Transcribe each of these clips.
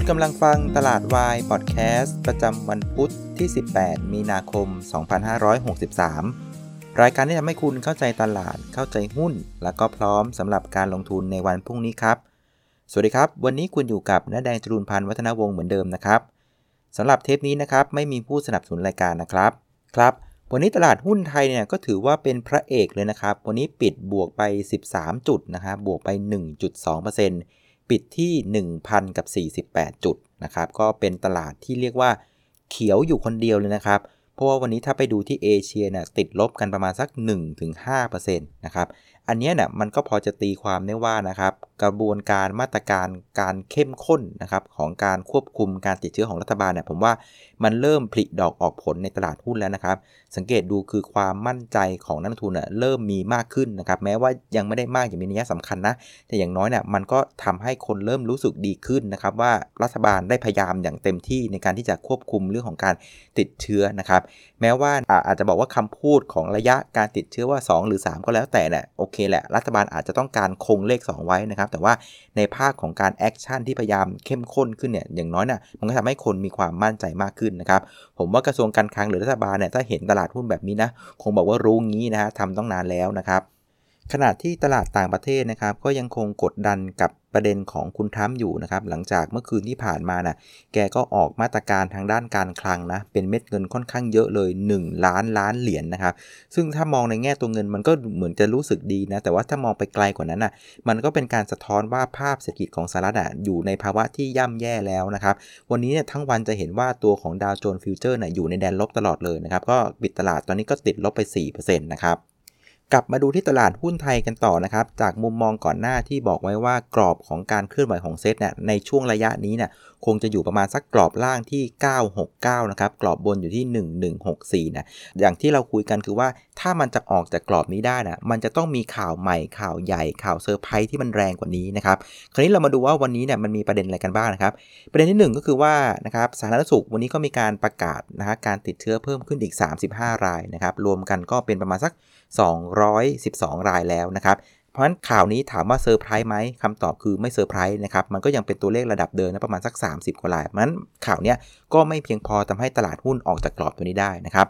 คุณกำลังฟังตลาดวายพอดแคสต์ประจำวันพุทธที่ 18 มีนาคม 2563 รายการที่ทำให้คุณเข้าใจตลาด เข้าใจหุ้น และก็พร้อมสำหรับการลงทุนในวันพรุ่งนี้ครับ สวัสดีครับ วันนี้คุณอยู่กับน้าแดงจรูนพันธ์วัฒนวงศ์เหมือนเดิมนะครับสำหรับเทปนี้นะครับไม่มีผู้สนับสนุนรายการนะครับครับ วันนี้ตลาดหุ้นไทยเนี่ยก็ถือว่าเป็นพระเอกเลยนะครับ วันนี้ปิดบวกไป 13 จุดนะครับบวกไป 1.2% ปิดที่ 1,000กับ 48 จุดนะครับก็เป็นตลาดที่เรียกว่าเขียวอยู่คนเดียวเลยนะครับ เพราะว่าวันนี้ถ้าไปดูที่เอเชียเนี่ยติดลบกันประมาณสัก 1-5%นะครับ อันนี้เนี่ยมันก็พอจะตีความได้ว่านะครับ กระบวนการมาตรการการเข้มข้นนะครับของการควบคุมการติดเชื้อของรัฐบาลเนี่ยผมว่ามันเริ่มผลิดอกออกผลในตลาดหุ้นแล้วนะครับ สังเกตดูคือความมั่นใจของนักทุนเริ่มมีมากขึ้นนะครับ แม้ว่ายังไม่ได้มากอย่างมีนัยสำคัญนะ แต่อย่างน้อยเนี่ยมันก็ทำให้คนเริ่มรู้สึกดีขึ้นนะครับ ว่ารัฐบาลได้พยายามอย่างเต็มที่ในการที่จะควบคุมเรื่องของการติดเชื้อนะครับ แม้ว่าอาจจะบอกว่าคำพูดของระยะการติดเชื้อว่า 2 หรือ 3 ก็แล้วแต่เนี่ยโอเคคแหละ รัฐบาลอาจจะต้องการคงเลข 2 ไว้นะครับ แต่ว่าในภาคของการแอคชั่นที่พยายามเข้มข้นขึ้นเนี่ย อย่างน้อยน่ะ มันก็ทำให้คนมีความมั่นใจมากขึ้นนะครับ ผมว่ากระทรวงการคลังหรือรัฐบาลเนี่ย ถ้าเห็นตลาดหุ้นแบบนี้นะ คงบอกว่ารู้งี้นะฮะทำต้องนานแล้วนะครับ ขณะที่ตลาดต่างประเทศนะครับ ก็ยังคงกดดันกับประเด็นของคุณทรัมป์อยู่นะครับ หลังจากเมื่อคืนที่ผ่านมานะ่ะแกก็ออกมาตรการทางด้านการคลังนะ เป็นเม็ดเงินค่อนข้างเยอะเลย 1 ล้านล้านเหรียญนนะครับ ซึ่งถ้ามองในแง่ตัวเงินมันก็เหมือนจะรู้สึกดีนะ แต่ว่าถ้ามองไปไกลกว่านั้นนะ่ะมันก็เป็นการสะท้อนว่าภาพเศรษฐกิจของสหรัฐอะอยู่ในภาวะที่ย่ำแย่แล้วนะครับ วันนี้เนี่ยทั้งวันจะเห็นว่าตัวของดาวโจนส์ฟิวเจอร์น่ะอยู่ในแดนลบตลอดเลยนะครับก็ปิดตลาดตอนนี้ก็ติดลบไป4%นะครับ กลับมาดูที่ตลาดหุ้นไทยกันต่อนะครับ จากมุมมองก่อนหน้าที่บอกไว้ว่ากรอบของการเคลื่อนไหวของเซ็ตเนี่ยในช่วงระยะนี้เนี่ยคงจะอยู่ประมาณสักกรอบล่างที่ 969 นะครับ กรอบบนอยู่ที่ 1164 นะ อย่างที่เราคุยกันคือว่าถ้ามันจะออกจากกรอบนี้ได้นะมันจะต้องมีข่าวใหม่ข่าวใหญ่ข่าวเซอร์ไพรส์ที่มันแรงกว่านี้นะครับ คราวนี้เรามาดูว่าวันนี้เนี่ยมันมีประเด็นอะไรกันบ้างนะครับ ประเด็นที่ 1 ก็คือว่านะครับสาธารณสุขวันนี้ก็มีการประกาศนะฮะการติดเชื้อเพิ่มขึ้นอีก 35 รายนะครับ รวมกันก็เป็นประมาณสัก 212 รายแล้วนะครับ เพราะฉะนั้นข่าวนี้ถามว่าเซอร์ไพรส์ไหมคำตอบคือไม่เซอร์ไพรส์นะครับ มันก็ยังเป็นตัวเลขระดับเดิมนะประมาณสัก 30 กว่ารายเพราะฉะนั้นข่าวนี้ก็ไม่เพียงพอทำให้ตลาดหุ้นออกจากกรอบตัวนี้ได้นะครับ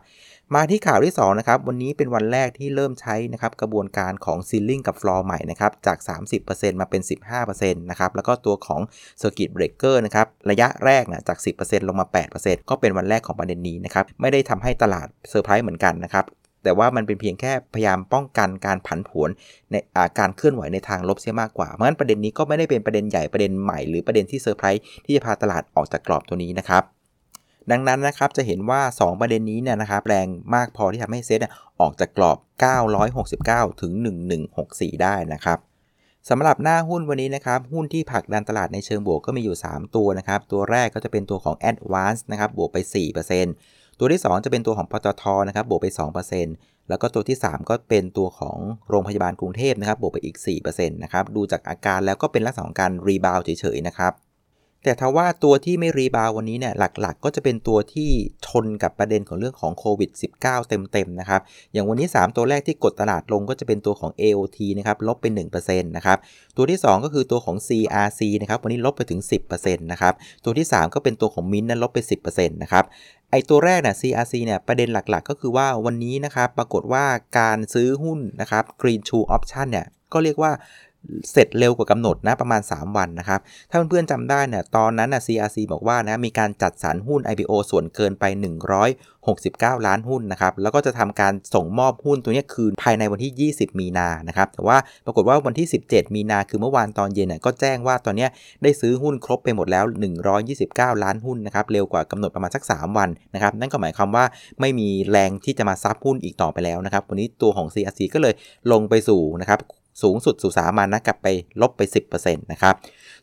มาที่ข่าวที่2นะครับ วันนี้เป็นวันแรกที่เริ่มใช้นะครับกระบวนการของ ceiling กับฟลอร์ใหม่นะครับ จาก 30%มาเป็น 15%นะครับ แล้วก็ตัวของ circuit breaker นะครับ ระยะแรกนะจาก 10%ลงมา 8%ก็เป็นวันแรกของประเด็นนี้นะครับ ไม่ได้ทำให้ตลาดเซอร์ไพรส์เหมือนกันนะครับ แต่ว่ามันเป็นเพียงแค่พยายามป้องกันการผันผวนในการเคลื่อนไหวในทางลบเสียมากกว่า เพราะฉะนั้นประเด็นนี้ก็ไม่ได้เป็นประเด็นใหญ่ประเด็นใหม่หรือประเด็นที่เซอร์ไพรส์ที่จะพาตลาดออกจากกรอบตัวนี้นะครับดังนั้นนะครับจะเห็นว่า 2 ประเด็นนี้เนี่ยนะครับแรงมากพอที่ทำให้เซตออกจากกรอบ 969 ถึง 1164 ได้นะครับสำหรับหน้าหุ้นวันนี้นะครับหุ้นที่ผลักดันตลาดในเชิงบวกก็มีอยู่ 3 ตัวนะครับ ตัวแรกก็จะเป็นตัวของ Advance นะครับบวกไป 4% ตัวที่ 2 จะเป็นตัวของปตทนะครับบวกไป 2%แล้วก็ตัวที่ 3 ก็เป็นตัวของโรงพยาบาลกรุงเทพนะครับบวกไปอีก4%นะครับดูจากอาการแล้วก็เป็นลักษณะของการ rebound เฉยๆนะครับ แต่ถ้าว่าตัวที่ไม่ rebound วันนี้เนี่ยหลักๆ ก็จะเป็นตัวที่ชนกับประเด็นของเรื่องของโควิด -19 เต็มๆนะครับ อย่างวันนี้ 3 ตัวแรกที่กดตลาดลงก็จะเป็นตัวของ AOT นะครับลบไป1%นะครับตัวที่ 2 ก็คือตัวของ CRC นะครับวันนี้ลบไปถึง 10%นะครับตัวที่ 3 ก็เป็นตัวของ Mint นั้นลบไป 10%นะครับไอตัวแรกเนี่ย CRC เนี่ยประเด็นหลักๆ ก็คือว่าวันนี้นะครับปรากฏว่าการซื้อหุ้นนะครับ Green True Option เนี่ยก็เรียกว่า เสร็จเร็วกว่ากำหนดนะประมาณ 3 วันนะครับ ถ้าเพื่อนๆจำได้เนี่ยตอนนั้นนะ CRC บอกว่านะมีการจัดสรรหุ้น IPO ส่วนเกินไป 169 ล้านหุ้นนะครับ แล้วก็จะทำการส่งมอบหุ้นตัวนี้คืนภายในวันที่ 20 มีนานะครับ แต่ว่าปรากฏว่าวันที่ 17 มีนาคือเมื่อวานตอนเย็นน่ยก็แจ้งว่าตอนนี้ได้ซื้อหุ้นครบไปหมดแล้ว 129 ล้านหุ้นนะครับเร็วกว่ากำหนดประมาณสัก 3 วันนะครับนั่นก็หมายความว่าไม่มีแรงที่จะมาซับหุ้นอีกต่อไปแล้วนะครับวันนี้ตัวของ CRC ก็เลยลงไปสู่นะครับ สูงสุดสู่สามัญนะกลับไปลบไป 10%นะครับ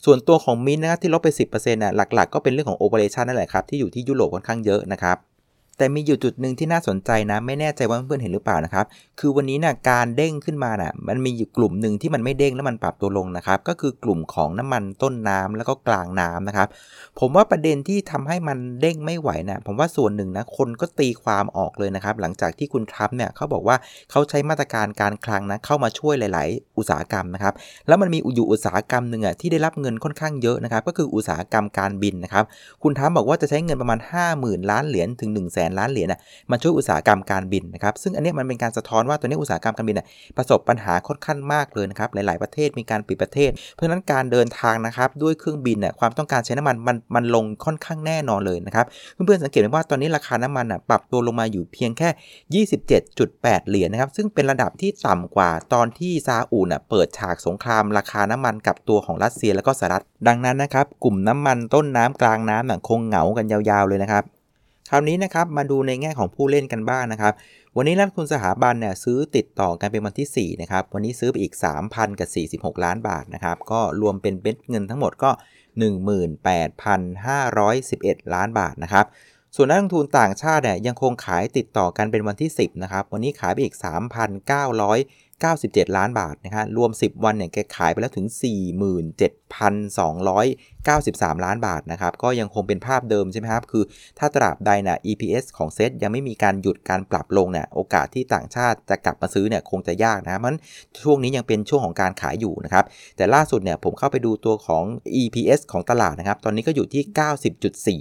ส่วนตัวของมินนะครับที่ลบไป 10%นะหลักๆ ก็เป็นเรื่องของโอเปอเรชันนั่นแหละครับที่อยู่ที่ยุโรปค่อนข้างเยอะนะครับ แต่มีอยู่จุดหนึ่งที่น่าสนใจนะ ไม่แน่ใจว่าเพื่อนๆเห็นหรือเปล่านะครับ คือวันนี้นะการเด้งขึ้นมานะ่ะ มันมีอยู่กลุ่มหนึ่งที่มันไม่เด้งแล้วมันปรับตัวลงนะครับ ก็คือกลุ่มของน้ำมันต้นน้ำแล้วก็กลางน้ำนะครับ ผมว่าประเด็นที่ทำให้มันเด้งไม่ไหวนะผมว่าส่วนหนึ่งนะคนก็ตีความออกเลยนะครับ หลังจากที่คุณทรัมป์เนี่ยเขาบอกว่าเขาใช้มาตรการการคลังนะเข้ามาช่วยหลาย ๆ อุตสาหกรรมนะครับ แล้วมันมีอยู่อุตสาหกรรมหนึ่งอะที่ได้รับเงินค่อนข้างเยอะนะครับ ก็คืออุตสาหกรรมการบินนะครับ คุณทรัมป์บอกว่าจะใช้เงินประมาณ 50,000 ล้านเหรียญถึง1 0 0 0 0แล้านเหรียญนะมาช่วยอุตสาหกรรมการบินนะครับซึ่งอันนี้มันเป็นการสะท้อนว่าตัวนี้อุตสาหกรรมการบินเนี่ยประสบปัญหาค่อนข้างมากเลยนะครับหลาย ๆประเทศมีการปิดประเทศ เพราะฉะนั้นการเดินทางนะครับด้วยเครื่องบินเนี่ยความต้องการใช้น้ำมันมันมันลงค่อนข้างแน่นอนเลยนะครับเพื่อนๆสังเกตไหมว่าตอนนี้ราคาน้ำมันอะปรับตัวลงมาอยู่เพียงแค่ 27.8 เหรียญนะครับซึ่งเป็นระดับที่ต่ำกว่าตอนที่ซาอุดอะเปิดฉากสงครามราคาน้ำมันกับตัวของรัสเซียแล้วก็สหรัฐดังนั้นนะครับกลุ่มน้ำมันต้นน้ำกลางน้ำคงเหงากันยาวๆเลยนะครับ คราวนี้นะครับมาดูในแง่ของผู้เล่นกันบ้างนะครับ วันนี้นักทุนสถาบันเนี่ยซื้อติดต่อกันเป็นวันที่ 4 นะครับ วันนี้ซื้อไปอีก 3,000 กับ 46 ล้านบาทนะครับ ก็รวมเป็นเบ็ดเงินทั้งหมดก็ 18,511 ล้านบาทนะครับ ส่วนนักลงทุนต่างชาติเนี่ยยังคงขายติดต่อกันเป็นวันที่ 10 นะครับ วันนี้ขายไปอีก 3,900 97 ล้านบาทนะฮะรวม 10 วันเนี่ยแกขายไปแล้วถึง 47,293 ล้านบาทนะครับ ก็ยังคงเป็นภาพเดิมใช่ไหมครับ คือถ้าตราบใดนะ EPS ของเซตยังไม่มีการหยุดการปรับลงเนี่ยโอกาสที่ต่างชาติจะกลับมาซื้อเนี่ยคงจะยากนะมันช่วงนี้ยังเป็นช่วงของการขายอยู่นะครับ แต่ล่าสุดเนี่ยผมเข้าไปดูตัวของ EPS ของตลาดนะครับ ตอนนี้ก็อยู่ที่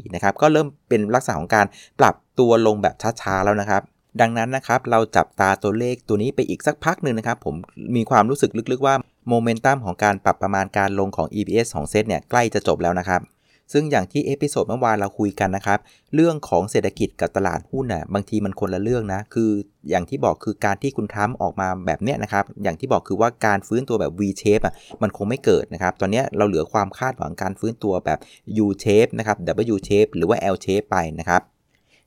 90.4 นะครับ ก็เริ่มเป็นลักษณะของการปรับตัวลงแบบช้าๆแล้วนะครับ ดังนั้นนะครับเราจับตาตัวเลขตัวนี้ไปอีกสักพักหนึ่งนะครับ ผมมีความรู้สึกลึกๆว่าโมเมนตัมของการปรับประมาณการลงของ EPS ของเซตเนี่ยใกล้จะจบแล้วนะครับ ซึ่งอย่างที่ episode เมื่อวานเราคุยกันนะครับ เรื่องของเศรษฐกิจกับตลาดหุ้นน่ะบางทีมันคนละเรื่องนะ คืออย่างที่บอกคือการที่คุณทรัมป์ออกมาแบบเนี้ยนะครับ อย่างที่บอกคือว่าการฟื้นตัวแบบ V shape อะมันคงไม่เกิดนะครับ ตอนนี้เราเหลือความคาดหวังการฟื้นตัวแบบ U shape นะครับ W shape หรือว่า L shape ไปนะครับ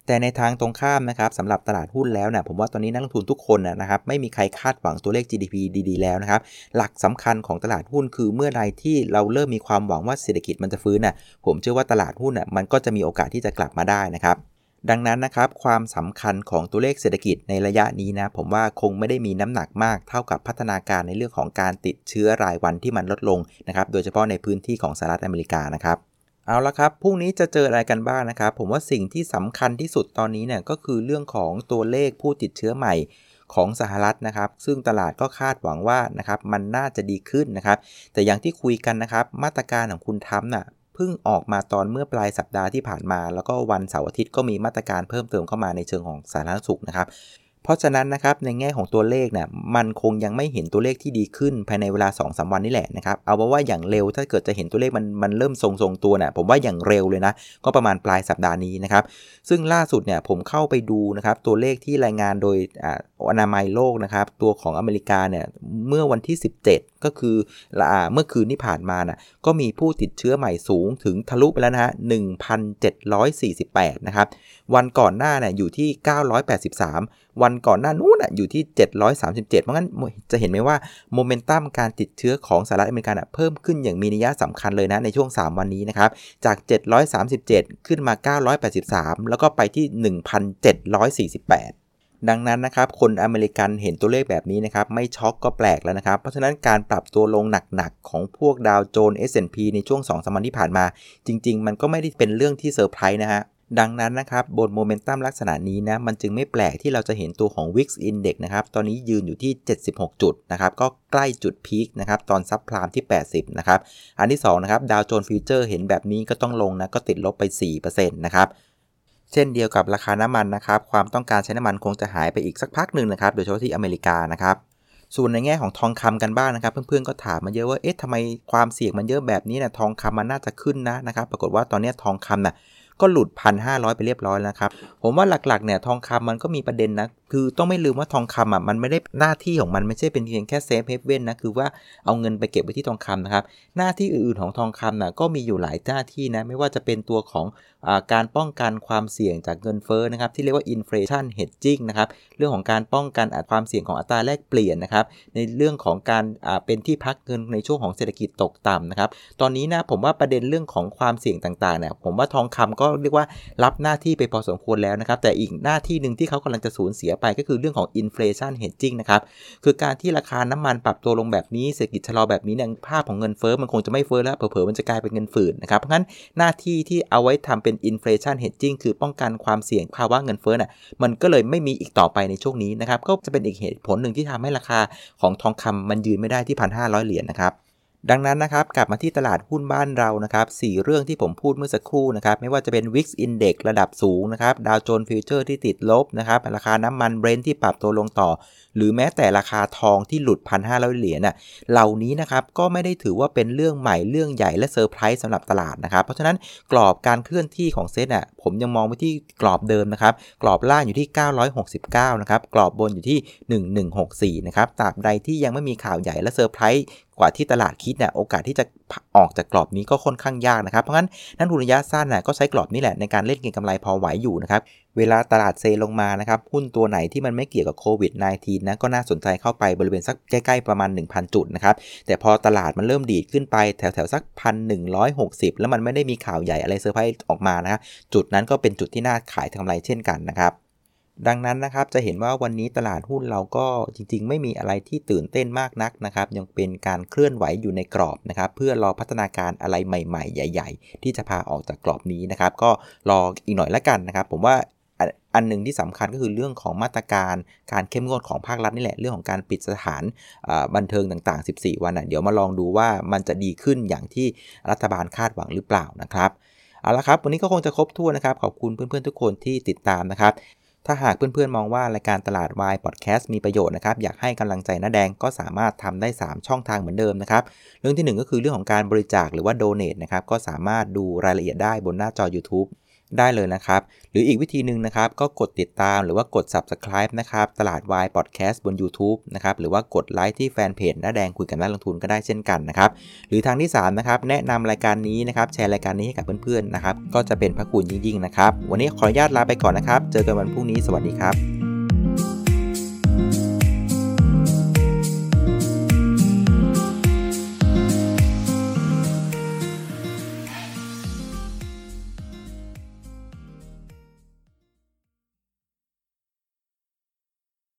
แต่ในทางตรงข้ามนะครับสำหรับตลาดหุ้นแล้วเนี่ยผมว่าตอนนี้นักลงทุนทุกคนนะครับไม่มีใครคาดหวังตัวเลข GDP ดีๆ แล้วนะครับ หลักสำคัญของตลาดหุ้นคือเมื่อไรที่เราเริ่มมีความหวังว่าเศรษฐกิจมันจะฟื้นน่ะผมเชื่อว่าตลาดหุ้นน่ะมันก็จะมีโอกาสที่จะกลับมาได้นะครับดังนั้นนะครับความสำคัญของตัวเลขเศรษฐกิจในระยะนี้นะผมว่าคงไม่ได้มีน้ำหนักมากเท่ากับพัฒนาการในเรื่องของการติดเชื้อรายวันที่มันลดลงนะครับโดยเฉพาะในพื้นที่ของสหรัฐอเมริกานะครับ เอาละครับ พรุ่งนี้จะเจออะไรกันบ้างนะครับ ผมว่าสิ่งที่สำคัญที่สุดตอนนี้เนี่ยก็คือเรื่องของตัวเลขผู้ติดเชื้อใหม่ของสหรัฐนะครับ ซึ่งตลาดก็คาดหวังว่านะครับมันน่าจะดีขึ้นนะครับ แต่อย่างที่คุยกันนะครับ มาตรการของคุณทัมน่ะเพิ่งออกมาตอนเมื่อปลายสัปดาห์ที่ผ่านมา แล้วก็วันเสาร์อาทิตย์ก็มีมาตรการเพิ่มเติมเข้ามาในเชิงของสาธารณสุขนะครับ เพราะฉะนั้นนะครับในแง่ของตัวเลขเนี่ยมันคงยังไม่เห็นตัวเลขที่ดีขึ้นภายในเวลา2อสวันนี่แหละนะครับเอาว่าอย่างเร็วถ้าเกิดจะเห็นตัวเลขมันมันเริ่มทรงๆตัวเนี่ยผมว่าอย่างเร็วเลยนะก็ประมาณปลายสัปดาห์นี้นะครับซึ่งล่าสุดเนี่ยผมเข้าไปดูนะครับตัวเลขที่รายงานโดยอนามัยโลกนะครับตัวของอเมริกาเนี่ยเมื่อวันที่ 17 ก็คือเมื่อคืนที่ผ่านมานะก็มีผู้ติดเชื้อใหม่สูงถึงทะลุไปแล้วนะฮะ1,748 นะครับวันก่อนหน้าเนี่ยอยู่ที่ 983 วันก่อนหน้านู้นอะอยู่ที่ 737 เพราะงั้นจะเห็นไหมว่าโมเมนตัมการติดเชื้อของสหรัฐอเมริกาเพิ่มขึ้นอย่างมีนัยสำคัญเลยนะในช่วง 3 วันนี้นะครับ จาก 737 ขึ้นมา 983 แล้วก็ไปที่ 1,748ดังนั้นนะครับ คนอเมริกันเห็นตัวเลขแบบนี้นะครับ ไม่ช็อกก็แปลกแล้วนะครับ เพราะฉะนั้นการปรับตัวลงหนักๆ ของพวกดาวโจนส์ S&P ในช่วง2สามวันที่ผ่านมา จริง ๆ มันก็ไม่ได้เป็นเรื่องที่เซอร์ไพรส์นะฮะ ดังนั้นนะครับบนโมเมนตัมลักษณะนี้นะมันจึงไม่แปลกที่เราจะเห็นตัวของ VIX Index นะครับตอนนี้ยืนอยู่ที่ 76 จุดนะครับก็ใกล้จุด peak นะครับตอน subprime ที่ 80 นะครับ อันที่2นะครับดาวโจนส์ฟิวเจอร์เห็นแบบนี้ก็ต้องลงนะก็ติดลบไป 4%นะครับเช่นเดียวกับราคาน้ำมันนะครับความต้องการใช้น้ำมันคงจะหายไปอีกสักพักหนึ่งนะครับโดยเฉพาะที่อเมริกานะครับส่วนในแง่ของทองคำกันบ้างนะครับ เพื่อนๆก็ถามมาเยอะว่าเอ๊ะทำไมความเสี่ยงมันเยอะแบบนี้นะทองคำมันน่าจะขึ้นนะนะครับ ปรากฏว่าตอนนี้ทองคำน่ะ ก็หลุด 1,500 ไปเรียบร้อยแล้วครับ ผมว่าหลักๆเนี่ยทองคำมันก็มีประเด็นนะ คือต้องไม่ลืมว่าทองคำอะมันไม่ได้หน้าที่ของมันไม่ใช่เป็นเพียงแค่ safe haven นะคือว่าเอาเงินไปเก็บไว้ที่ทองคำนะครับ หน้าที่อื่นๆของทองคำนะก็มีอยู่หลายหน้าที่นะไม่ว่าจะเป็นตัวของอการป้องกันความเสี่ยงจากเงินเฟ้อนะครับ ที่เรียกว่า inflation hedging นะครับเรื่องของการป้องกันความเสี่ยงของอัตราแลกเปลี่ยนนะครับ ในเรื่องของการเป็นที่พักเงินในช่วงของเศรษฐกิจตกต่ำนะครับ ตอนนี้นะผมว่าประเด็นเรื่องของความเสี่ยงต่างๆเนี่ยผมว่าทองคำก็ก็เรียกว่ารับหน้าที่ไปพอสมควรแล้วนะครับ แต่อีกหน้าที่หนึ่งที่เขากำลังจะสูญเสียไปก็คือเรื่องของ inflation hedging นะครับ คือการที่ราคาน้ำมันปรับตัวลงแบบนี้เศรษฐกิจชะลอแบบนี้เนี่ยภาพของเงินเฟ้อมันคงจะไม่เฟ้อแล้วเผลอๆมันจะกลายเป็นเงินฝืนนะครับ เพราะงั้นหน้าที่ที่เอาไว้ทำเป็น inflation hedging คือป้องกันความเสี่ยงภาวะเงินเฟ้อน่ะมันก็เลยไม่มีอีกต่อไปในช่วงนี้นะครับก็จะเป็นอีกเหตุผลหนึ่งที่ทำให้ราคาของทองคำมันยืนไม่ได้ที่1,500เหรียญนะครับ ดังนั้นนะครับกลับมาที่ตลาดหุ้นบ้านเรานะครับสี่เรื่องที่ผมพูดเมื่อสักครู่นะครับไม่ว่าจะเป็น VIX Index ระดับสูงนะครับดาวโจนส์ฟิวเจอร์ที่ติดลบนะครับราคาน้ำมันเบรนท์ที่ปรับตัวลงต่อ หรือแม้แต่ราคาทองที่หลุด 1,500 เหรียญน่ะเหล่านี้นะครับก็ไม่ได้ถือว่าเป็นเรื่องใหม่เรื่องใหญ่และเซอร์ไพรส์สำหรับตลาดนะครับเพราะฉะนั้นกรอบการเคลื่อนที่ของเซ็ตอะผมยังมองไปที่กรอบเดิมนะครับกรอบล่างอยู่ที่ 969 นะครับกรอบบนอยู่ที่ 1164 นะครับตราบใดที่ยังไม่มีข่าวใหญ่และเซอร์ไพรส์ กว่าที่ตลาดคิดเนี่ยโอกาสที่จะออกจากกรอบนี้ก็ค่อนข้างยากนะครับ เพราะงั้นนักลงทุนระยะสั้นน่ะก็ใช้กรอบนี้แหละในการเล่นเก็งกำไรพอไหวอยู่นะครับ เวลาตลาดเซลงมานะครับ หุ้นตัวไหนที่มันไม่เกี่ยวกับโควิด -19 นะก็น่าสนใจเข้าไปบริเวณสักใกล้ๆประมาณ 1,000 จุดนะครับ แต่พอตลาดมันเริ่มดีดขึ้นไปแถวๆสัก 1,160 แล้วมันไม่ได้มีข่าวใหญ่อะไรเซอร์ไพรส์ออกมานะจุดนั้นก็เป็นจุดที่น่าขายกำไรเช่นกันนะครับ ดังนั้นนะครับจะเห็นว่าวันนี้ตลาดหุ้นเราก็จริงๆ ไม่มีอะไรที่ตื่นเต้นมากนักนะครับยังเป็นการเคลื่อนไหวอยู่ในกรอบนะครับเพื่อรอพัฒนาการอะไรใหม่ ๆ ใหญ่ ๆ ที่จะพาออกจากกรอบนี้นะครับก็รออีกหน่อยละกันนะครับ ผมว่าอันหนึ่งที่สำคัญก็คือเรื่องของมาตรการการเข้มงวดของภาครัฐนี่แหละเรื่องของการปิดสถานบันเทิงต่าง ๆ 14 วันนะเดี๋ยวมาลองดูว่ามันจะดีขึ้นอย่างที่รัฐบาลคาดหวังหรือเปล่านะครับเอาละครับ วันนี้ก็คงจะครบถ้วนนะครับ ขอบคุณเพื่อนๆทุกคนที่ติดตามนะครับ ถ้าหากเพื่อนๆมองว่ารายการตลาดวายพอดแคสต์มีประโยชน์นะครับ อยากให้กำลังใจน้าแดงก็สามารถทำได้ 3 ช่องทางเหมือนเดิมนะครับ เรื่องที่ 1 ก็คือเรื่องของการบริจาคหรือว่าโดเน a t นะครับ ก็สามารถดูรายละเอียดได้บนหน้าจอ YouTube ได้เลยนะครับ หรืออีกวิธีหนึ่งนะครับ ก็กดติดตามหรือว่ากด subscribe นะครับตลาดวายพอดแคสต์บน YouTube นะครับหรือว่ากดไลค์ที่แฟนเพจหน้าแดงคุยกันนักลงทุนก็ได้เช่นกันนะครับหรือทางที่3นะครับแนะนำรายการนี้นะครับแชร์รายการนี้ให้กับเพื่อนๆนะครับก็จะเป็นพระคุณยิ่งๆนะครับวันนี้ขออนุญาตลาไปก่อนนะครับ เจอกันวันพรุ่งนี้สวัสดีครับ